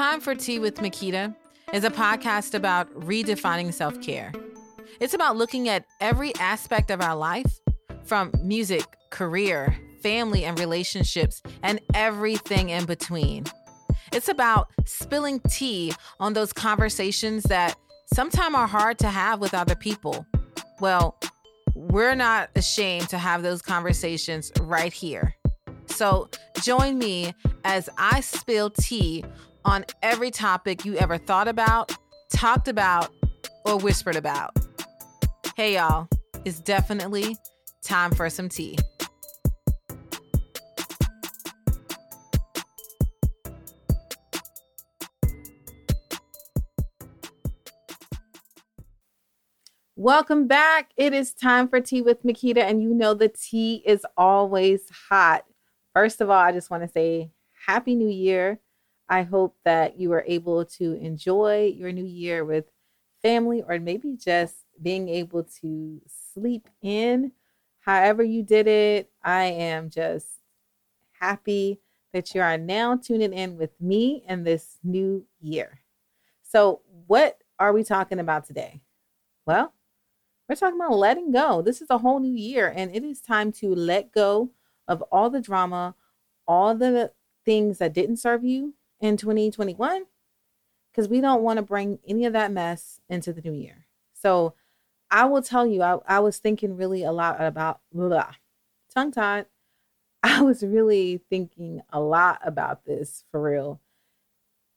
Time for Tea with Makita is a podcast about redefining self care. It's about looking at every aspect of our life from music, career, family, and relationships, and everything in between. It's about spilling tea on those conversations that sometimes are hard to have with other people. Well, we're not ashamed to have those conversations right here. So join me as I spill tea on every topic you ever thought about, talked about, or whispered about. Hey, y'all, it's definitely time for some tea. Welcome back. It is time for tea with Makita, and you know the tea is always hot. First of all, I just want to say Happy New Year. I hope that you are able to enjoy your new year with family or maybe just being able to sleep in. However, you did it, I am just happy that you are now tuning in with me in this new year. So, what are we talking about today? Well, we're talking about letting go. This is a whole new year, and it is time to let go of all the drama, all the things that didn't serve you in 2021, because we don't want to bring any of that mess into the new year. So I will tell you, I, I was thinking really a lot about blah, tongue tied. I was really thinking a lot about this for real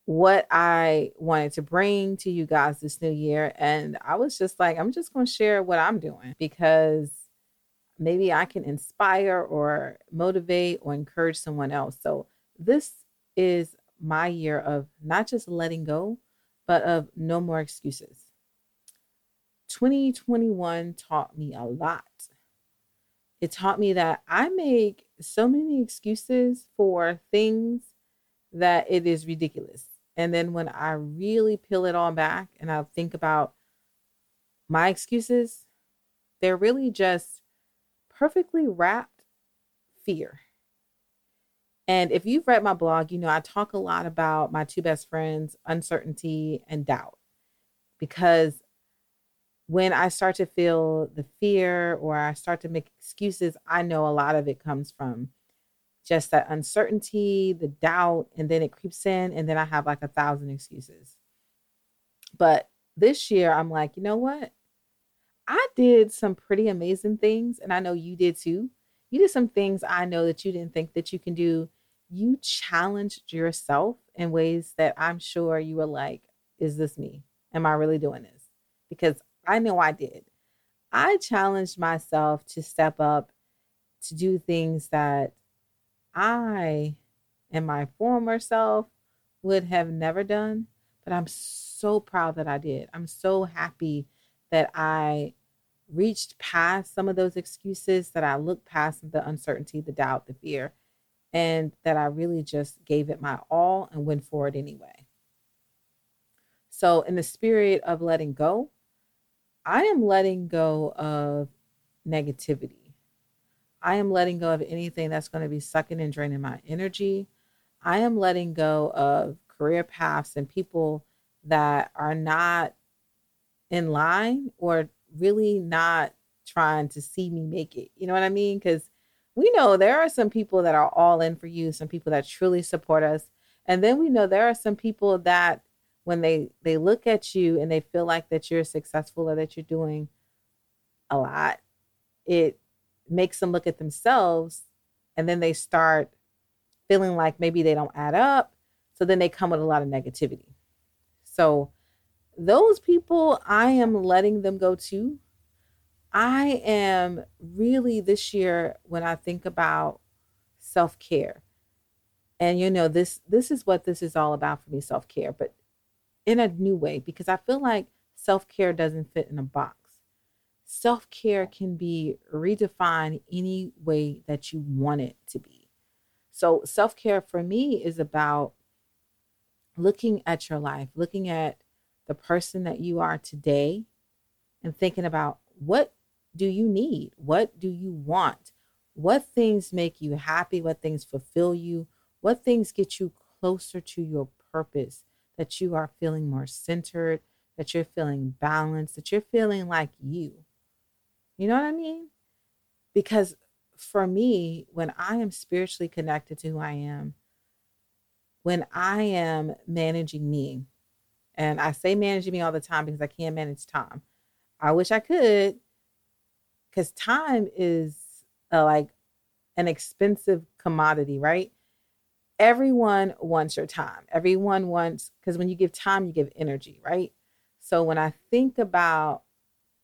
what I wanted to bring to you guys this new year. And I was just like, I'm just going to share what I'm doing because maybe I can inspire or motivate or encourage someone else. So, this is my year of not just letting go, but of no more excuses. 2021 taught me a lot. It taught me that I make so many excuses for things that it is ridiculous. And then when I really peel it all back and I think about my excuses, they're really just perfectly wrapped fear. And if you've read my blog, you know I talk a lot about my two best friends, uncertainty and doubt. Because when I start to feel the fear or I start to make excuses, I know a lot of it comes from just that uncertainty, the doubt, and then it creeps in, and then I have like a thousand excuses. But this year, I'm like, you know what? I did some pretty amazing things, and I know you did too. You did some things I know that you didn't think that you can do. You challenged yourself in ways that I'm sure you were like, is this me? Am I really doing this? Because I know I did. I challenged myself to step up, to do things that I and my former self would have never done. But I'm so proud that I did. I'm so happy that I reached past some of those excuses, that I looked past the uncertainty, the doubt, the fear, and that I really just gave it my all and went forward anyway. So, in the spirit of letting go, I am letting go of negativity. I am letting go of anything that's going to be sucking and draining my energy. I am letting go of career paths and people that are not in line or really not trying to see me make it. You know what I mean? Because we know there are some people that are all in for you, some people that truly support us. And then we know there are some people that when they they look at you and they feel like that you're successful or that you're doing a lot, it makes them look at themselves and then they start feeling like maybe they don't add up. So then they come with a lot of negativity. So those people, I am letting them go to. I am really this year when I think about self-care. And you know, this this is what this is all about for me, self-care, but in a new way because I feel like self-care doesn't fit in a box self care can be redefined any way that you want it to be. So, self care for me is about looking at your life, looking at the person that you are today, and thinking about what do you need? What do you want? What things make you happy? What things fulfill you? What things get you closer to your purpose that you are feeling more centered, that you're feeling balanced, that you're feeling like you. You know what I mean? Because for me, when I am spiritually connected to who I am, when I am managing me, and I say managing me all the time because I can't manage time. I wish I could, because time is uh, like an expensive commodity, right? Everyone wants your time. Everyone wants, because when you give time, you give energy, right? So when I think about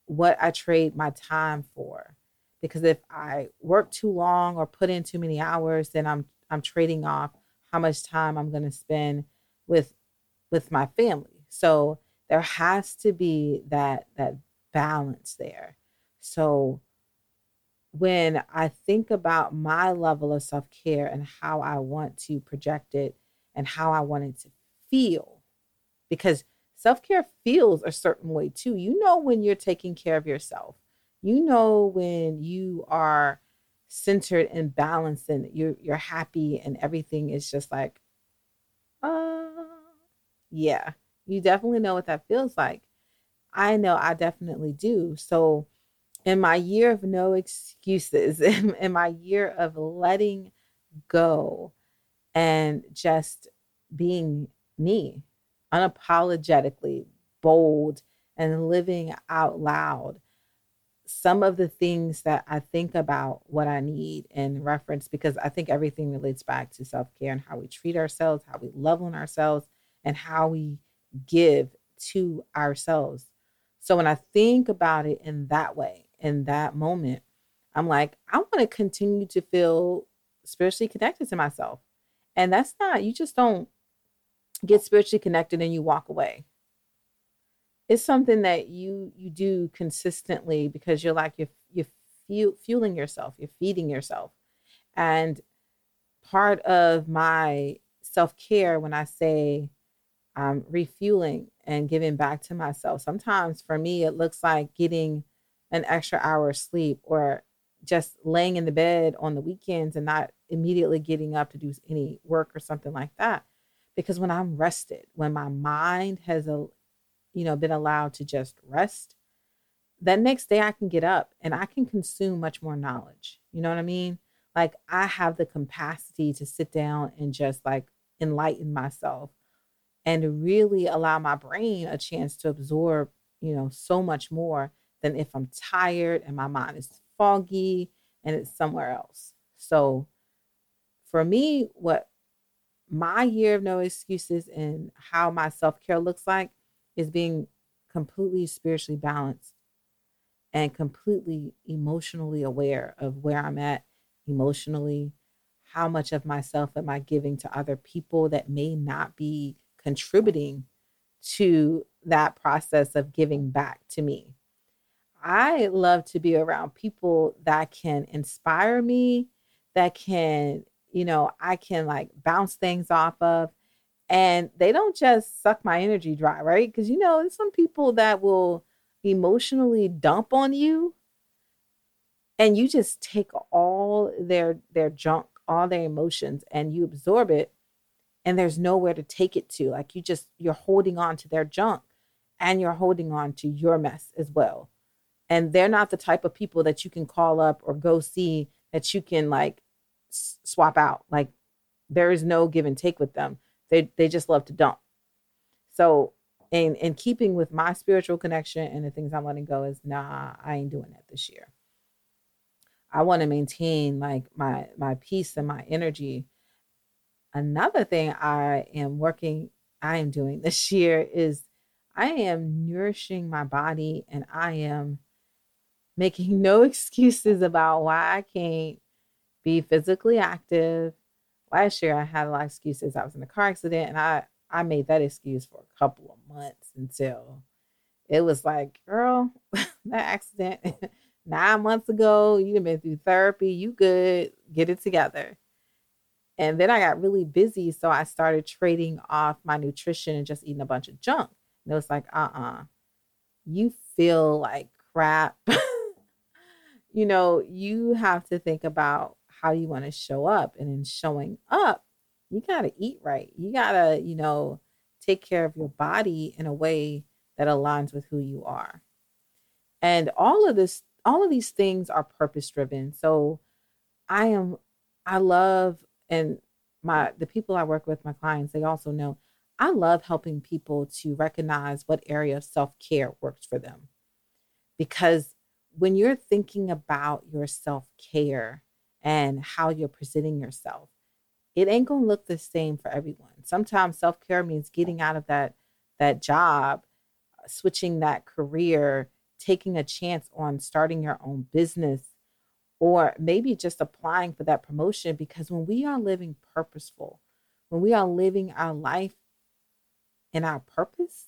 what I trade my time for, because if I work too long or put in too many hours, then I'm I'm trading off how much time I'm going to spend with with my family. So there has to be that that balance there. So when I think about my level of self-care and how I want to project it and how I want it to feel because self-care feels a certain way too. You know when you're taking care of yourself. You know when you are centered and balanced and you're you're happy and everything is just like uh yeah you definitely know what that feels like. I know i definitely do. So in my year of no excuses in, in my year of letting go and just being me unapologetically bold and living out loud some of the things that I think about what I need in reference, because I think everything relates back to self care and how we treat ourselves, how we love on ourselves, and how we give to ourselves. So when I think about it in that way, in that moment, I'm like, I want to continue to feel spiritually connected to myself. And that's not, you just don't get spiritually connected and you walk away it's something that you you do consistently because you're like you're you're fuel, fueling yourself you're feeding yourself and part of my self-care when i say i'm refueling and giving back to myself sometimes for me it looks like getting an extra hour of sleep or just laying in the bed on the weekends and not immediately getting up to do any work or something like that because when i'm rested when my mind has a you know, been allowed to just rest, that next day I can get up and I can consume much more knowledge. You know what I mean? Like I have the capacity to sit down and just like enlighten myself and really allow my brain a chance to absorb, you know, so much more than if I'm tired and my mind is foggy and it's somewhere else. So for me, what my year of no excuses and how my self care looks like is being completely spiritually balanced and completely emotionally aware of where I'm at emotionally. How much of myself am I giving to other people that may not be contributing to that process of giving back to me? I love to be around people that can inspire me, that can, you know, I can like bounce things off of, and they don't just suck my energy dry, right? Because you know, there's some people that will emotionally dump on you and you just take all their their junk, all their emotions and you absorb it and there's nowhere to take it to. Like you just you're holding on to their junk and you're holding on to your mess as well. And they're not the type of people that you can call up or go see that you can like swap out. Like there is no give and take with them they they just love to dump. So in in keeping with my spiritual connection and the things I'm letting go is nah, I ain't doing that this year. I want to maintain like my my peace and my energy. Another thing I am working, I am doing this year is I am nourishing my body and I am making no excuses about why I can't be physically active last year I had a lot of excuses. I was in a car accident and I I made that excuse for a couple of months until it was like, girl, that accident nine months ago, you've been through therapy, you good, get it together. And then I got really busy, so I started trading off my nutrition and just eating a bunch of junk. And it was like, uh uh-uh. uh you feel like crap. you know, you have to think about how you want to show up. And in showing up, you got to eat right. You got to, you know, take care of your body in a way that aligns with who you are. And all of this, all of these things are purpose driven. So I am, I love, and my, the people I work with, my clients, they also know I love helping people to recognize what area of self care works for them. Because when you're thinking about your self care and how you're presenting yourself, it ain't gonna look the same for everyone. Sometimes self care means getting out of that that job, switching that career, taking a chance on starting your own business, or maybe just applying for that promotion. Because when we are living purposeful, when we are living our life in our purpose,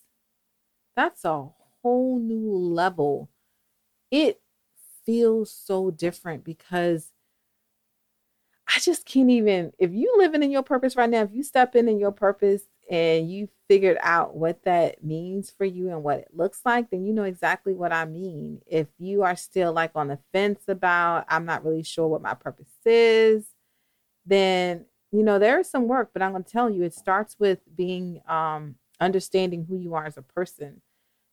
that's a whole new level. It feels so different because I just can't even, if you living in your purpose right now, if you step in in your purpose and you figured out what that means for you and what it looks like, then you know exactly what I mean. If you are still like on the fence about, I'm not really sure what my purpose is, then, you know, there is some work, but I'm going to tell you, it starts with being, um, understanding who you are as a person.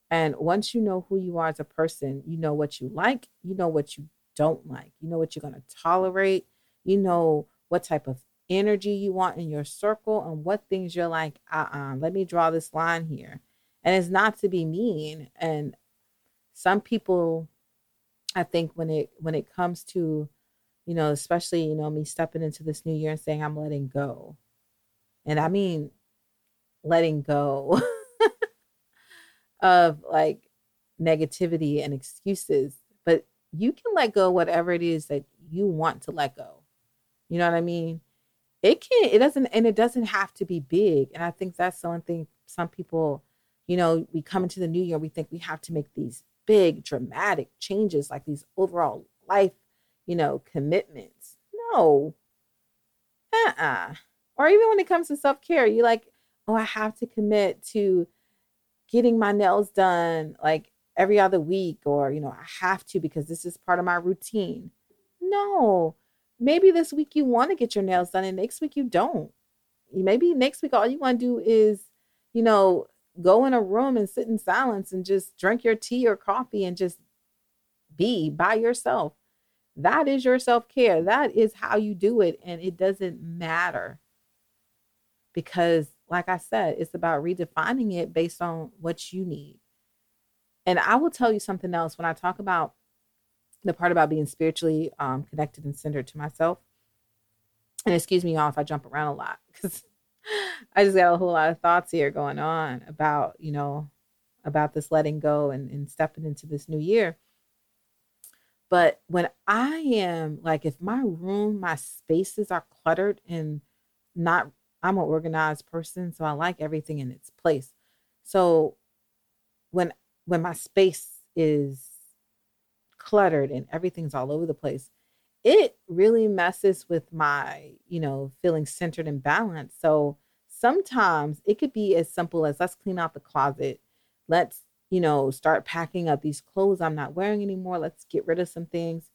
And once you know who you are as a person, you know what you like, you know what you don't like, you know what you're going to tolerate, you know what type of energy you want in your circle and what things you're like, uh-uh, let me draw this line here. And it's not to be mean. And some people, I think when it when it comes to, you know, especially, you know, me stepping into this new year and saying I'm letting go. And I mean letting go of like negativity and excuses, but you can let go whatever it is that you want to let go. You know what I mean? It can it doesn't and it doesn't have to be big. And I think that's something some people, you know, we come into the new year, we think we have to make these big dramatic changes, like these overall life, you know, commitments. No. Uh-uh. Or even when it comes to self-care, you like, oh, I have to commit to getting my nails done like every other week, or, you know, I have to because this is part of my routine. No, maybe this week you want to get your nails done and next week you don't. Maybe next week all you want to do is, you know, go in a room and sit in silence and just drink your tea or coffee and just be by yourself. That is your self care. That is how you do it. And it doesn't matter because like I said, it's about redefining it based on what you need. And I will tell you something else when I talk about the part about being spiritually um, connected and centered to myself. And excuse me, y'all, if I jump around a lot because I just got a whole lot of thoughts here going on about, you know, about this letting go and, and stepping into this new year. But when I am like, if my room, my spaces are cluttered and not I'm an organized person, so I like everything in its place. So when when my space is cluttered and everything's all over the place, it really messes with my, you know, feeling centered and balanced. So sometimes it could be as simple as let's clean out the closet. Let's, you know, start packing up these clothes I'm not wearing anymore. Let's get rid of some things.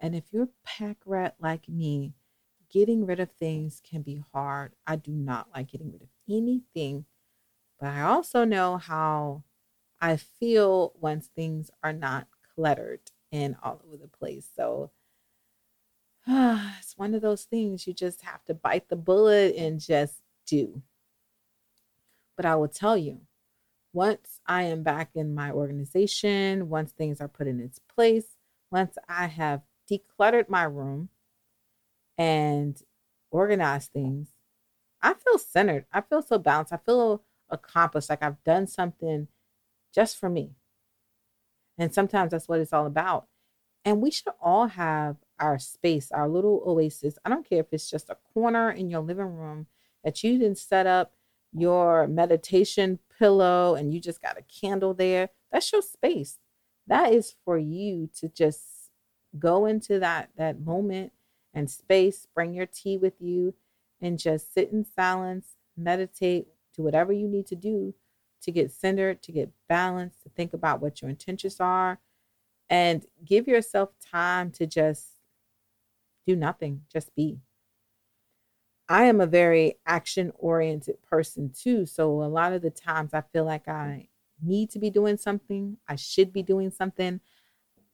And if you're a pack rat like me, getting rid of things can be hard. I do not like getting rid of anything, but I also know how I feel once things are not cluttered and all over the place. So uh, it's one of those things you just have to bite the bullet and just do. But I will tell you, once I am back in my organization, once things are put in its place, once I have decluttered my room, and organized things, I feel centered. I feel so balanced. I feel accomplished, like I've done something just for me. And sometimes that's what it's all about. And we should all have our space, our little oasis. I don't care if it's just a corner in your living room that you didn't set up your meditation pillow and you just got a candle there. That's your space. That is for you to just go into that that moment and space. Bring your tea with you and just sit in silence, meditate, do whatever you need to do to get centered, to get balanced, to think about what your intentions are, and give yourself time to just do nothing, just be. I am a very action oriented person too. So a lot of the times I feel like I need to be doing something, I should be doing something,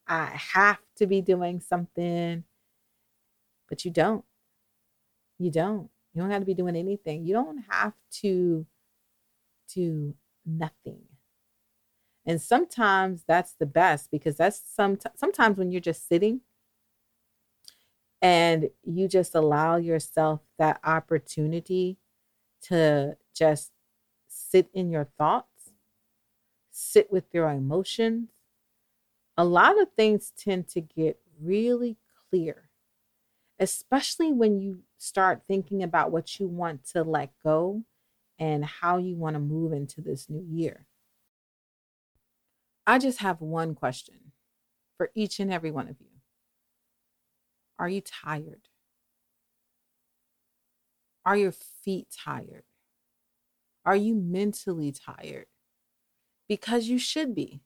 I have to be doing something, but you don't. You don't. You don't have to be doing anything. You don't have to do nothing. And sometimes that's the best because that's some sometimes when you're just sitting and you just allow yourself that opportunity to just sit in your thoughts, sit with your emotions. A lot of things tend to get really clear, especially when you start thinking about what you want to let go and how you want to move into this new year. I just have one question for each and every one of you. Are you tired? Are your feet tired? Are you mentally tired? Because you should be.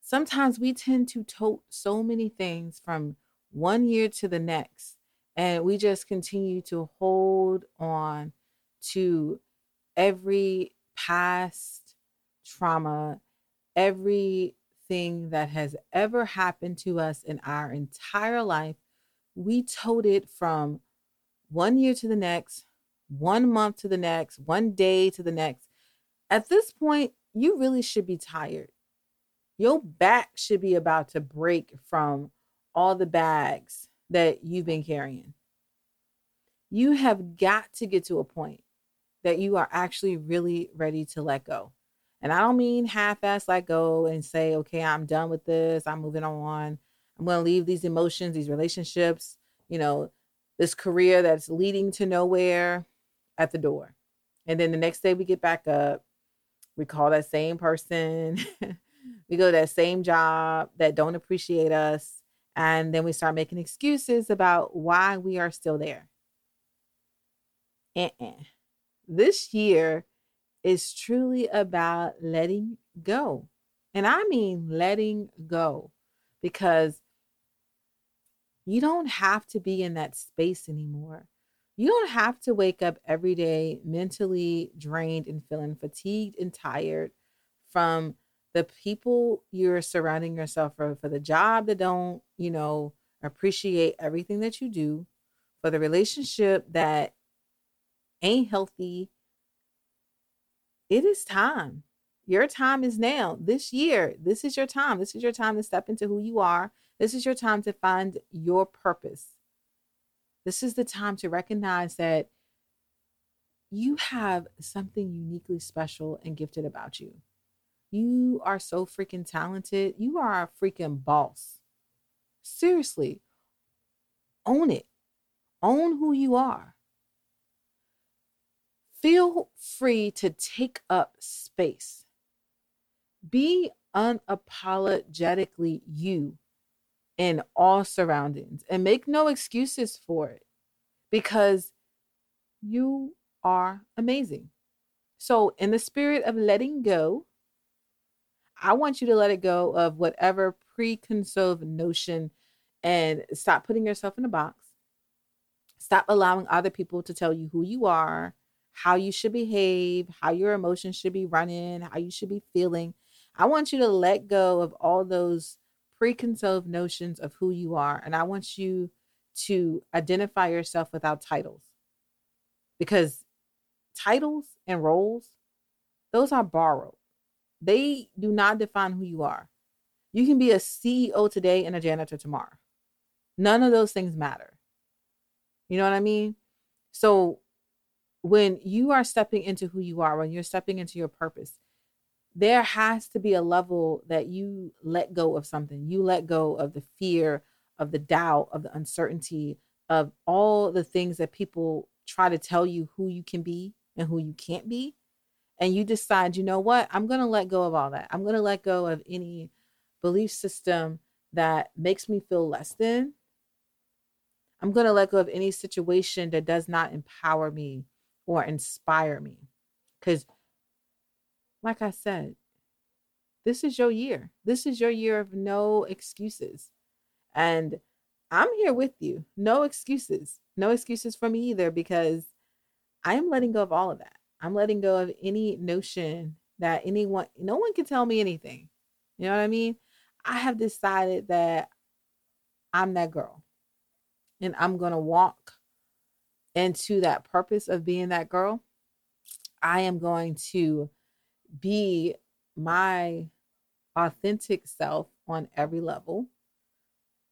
Sometimes we tend to tote so many things from one year to the next, and we just continue to hold on to every past trauma, everything that has ever happened to us in our entire life. We told it from one year to the next, one month to the next, one day to the next. At this point, you really should be tired. Your back should be about to break from all the bags that you've been carrying. You have got to get to a point that you are actually really ready to let go. And I don't mean half ass let go and say, okay, I'm done with this. I'm moving on. I'm going to leave these emotions, these relationships, you know, this career that's leading to nowhere at the door. And then the next day we get back up, we call that same person, we go to that same job that don't appreciate us. And then we start making excuses about why we are still there. Uh-uh this year is truly about letting go. And I mean letting go because you don't have to be in that space anymore. You don't have to wake up every day mentally drained and feeling fatigued and tired from the people you're surrounding yourself for, for the job that don't, you know, appreciate everything that you do, for the relationship that ain't healthy, it is time. Your time is now. This year, this is your time. This is your time to step into who you are. This is your time to find your purpose. This is the time to recognize that you have something uniquely special and gifted about you. You are so freaking talented. You are a freaking boss. Seriously, own it. Own who you are. Feel free to take up space. Be unapologetically you in all surroundings and make no excuses for it because you are amazing. So, in the spirit of letting go, I want you to let it go of whatever preconceived notion and stop putting yourself in a box. Stop allowing other people to tell you who you are how you should behave, how your emotions should be running, how you should be feeling. I want you to let go of all those preconceived notions of who you are. And I want you to identify yourself without titles. Because titles and roles, those are borrowed. They do not define who you are. You can be a CEO today and a janitor tomorrow. None of those things matter. You know what I mean? So when you are stepping into who you are, when you're stepping into your purpose, there has to be a level that you let go of something. You let go of the fear, of the doubt, of the uncertainty, of all the things that people try to tell you who you can be and who you can't be. And you decide, you know what? I'm going to let go of all that. I'm going to let go of any belief system that makes me feel less than. I'm going to let go of any situation that does not empower me or inspire me. Because, like I said, this is your year. This is your year of no excuses. And I'm here with you. No excuses. No excuses for me either because I am letting go of all of that. I'm letting go of any notion that anyone, no one can tell me anything. You know what I mean? I have decided that I'm that girl and I'm going to walk into that purpose of being that girl. I am going to be my authentic self on every level.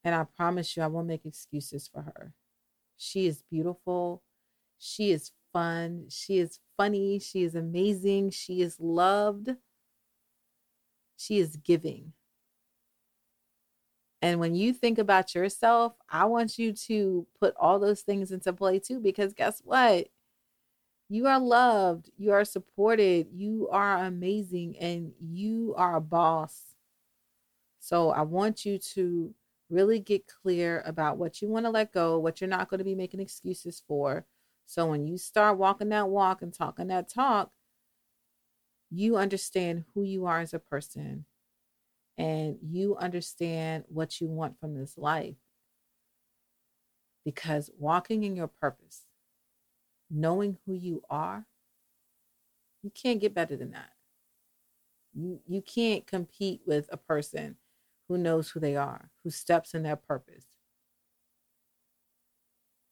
And I promise you, I won't make excuses for her. She is beautiful. She is fun. She is funny. She is amazing. She is loved. She is giving. And when you think about yourself, I want you to put all those things into play too, because guess what? You are loved, you are supported, you are amazing, and you are a boss. So I want you to really get clear about what you want to let go, what you're not going to be making excuses for. So when you start walking that walk and talking that talk, you understand who you are as a person and you understand what you want from this life. Because walking in your purpose, knowing who you are, you can't get better than that. You, you can't compete with a person who knows who they are, who steps in their purpose.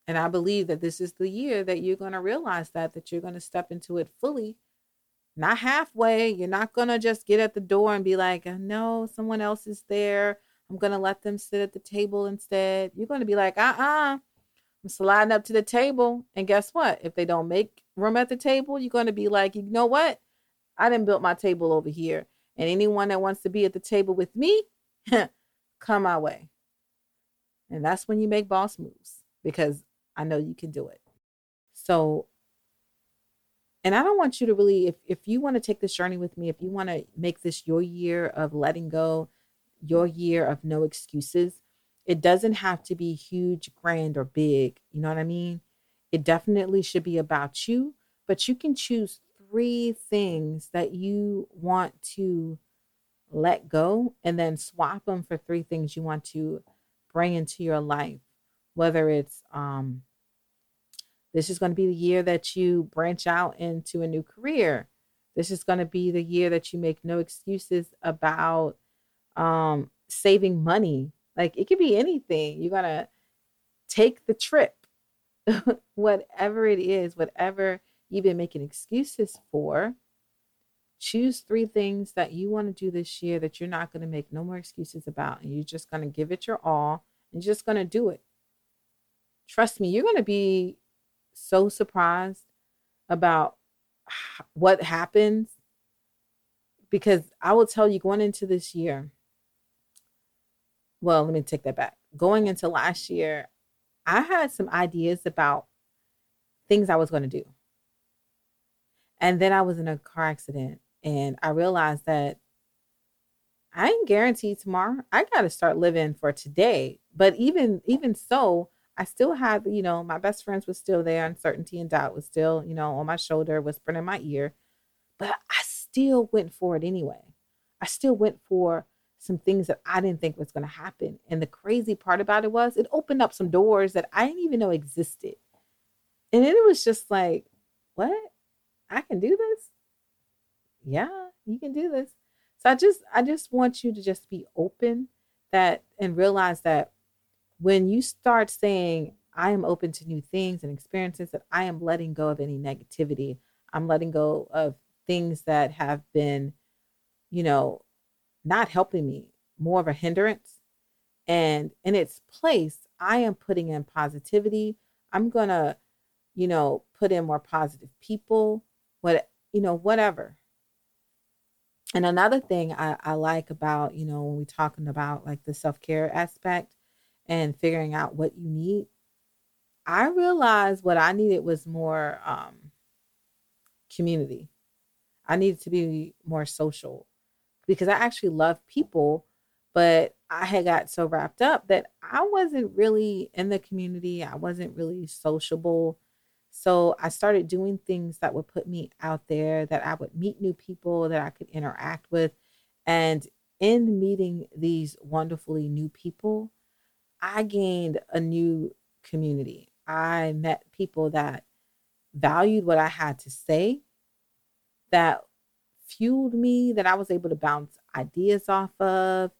And I believe that this is the year that you're going to realize that, that you're going to step into it fully not halfway. You're not going to just get at the door and be like, no, someone else is there. I'm going to let them sit at the table instead. You're going to be like, uh uh-uh. uh, I'm sliding up to the table. And guess what? If they don't make room at the table, you're going to be like, you know what? I didn't build my table over here. And anyone that wants to be at the table with me, come my way. And that's when you make boss moves because I know you can do it. So and I don't want you to really, if, if you want to take this journey with me, if you want to make this your year of letting go, your year of no excuses, it doesn't have to be huge, grand, or big. You know what I mean? It definitely should be about you, but you can choose three things that you want to let go and then swap them for three things you want to bring into your life, whether it's um, this is going to be the year that you branch out into a new career. This is going to be the year that you make no excuses about um, saving money. Like it could be anything. You're going to take the trip, whatever it is, whatever you've been making excuses for. Choose three things that you want to do this year that you're not going to make no more excuses about. And you're just going to give it your all and you're just going to do it. Trust me, you're going to be so surprised about what happens because I will tell you going into this year. Well, let me take that back. Going into last year, I had some ideas about things I was going to do. And then I was in a car accident and I realized that I ain't guaranteed tomorrow. I got to start living for today. But even even so, I still had, you know, my best friends was still there. Uncertainty and doubt was still, you know, on my shoulder, whispering in my ear. But I still went for it anyway. I still went for some things that I didn't think was going to happen. And the crazy part about it was it opened up some doors that I didn't even know existed. And then it was just like, what? I can do this? Yeah, you can do this. So I just I just want you to just be open that and realize that when you start saying, I am open to new things and experiences, that I am letting go of any negativity, I'm letting go of things that have been, you know, not helping me, more of a hindrance. And in its place, I am putting in positivity. I'm going to, you know, put in more positive people, what, you know, whatever. And another thing I, I like about, you know, when we're talking about like the self care aspect and figuring out what you need, I realized what I needed was more um, community. I needed to be more social because I actually love people, but I had got so wrapped up that I wasn't really in the community. I wasn't really sociable. So I started doing things that would put me out there, that I would meet new people that I could interact with. And in meeting these wonderfully new people, I gained a new community. I met people that valued what I had to say, that fueled me, that I was able to bounce ideas off of.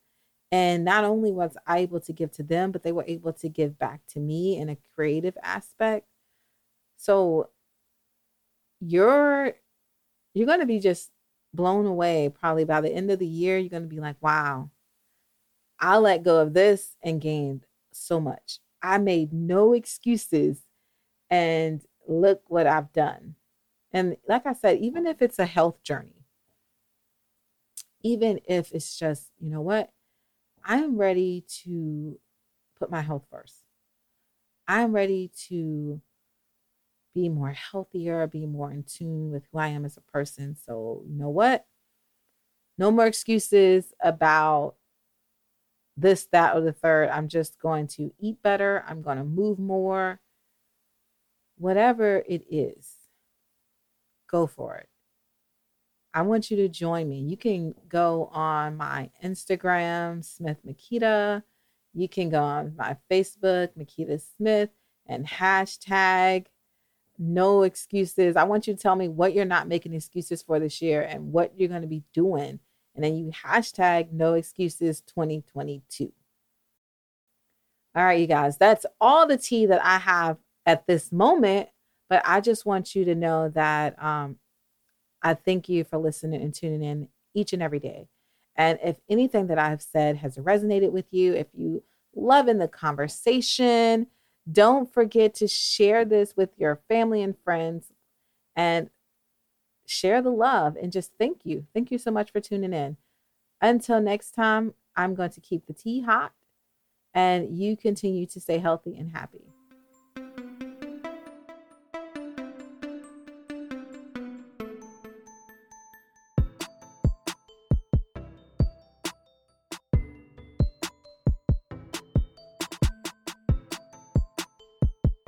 And not only was I able to give to them, but they were able to give back to me in a creative aspect. So you're you're going to be just blown away probably by the end of the year you're going to be like wow i let go of this and gained so much i made no excuses and look what i've done and like i said even if it's a health journey even if it's just you know what i am ready to put my health first i'm ready to be more healthier, be more in tune with who I am as a person. So, you know what? No more excuses about this, that, or the third. I'm just going to eat better. I'm going to move more. Whatever it is, go for it. I want you to join me. You can go on my Instagram, Smith Makita. You can go on my Facebook, Makita Smith, and hashtag no excuses. I want you to tell me what you're not making excuses for this year and what you're going to be doing. And then you hashtag no excuses 2022. All right, you guys, that's all the tea that I have at this moment. But I just want you to know that um, I thank you for listening and tuning in each and every day. And if anything that I've said has resonated with you, if you love in the conversation, don't forget to share this with your family and friends and share the love and just thank you. Thank you so much for tuning in. Until next time, I'm going to keep the tea hot and you continue to stay healthy and happy.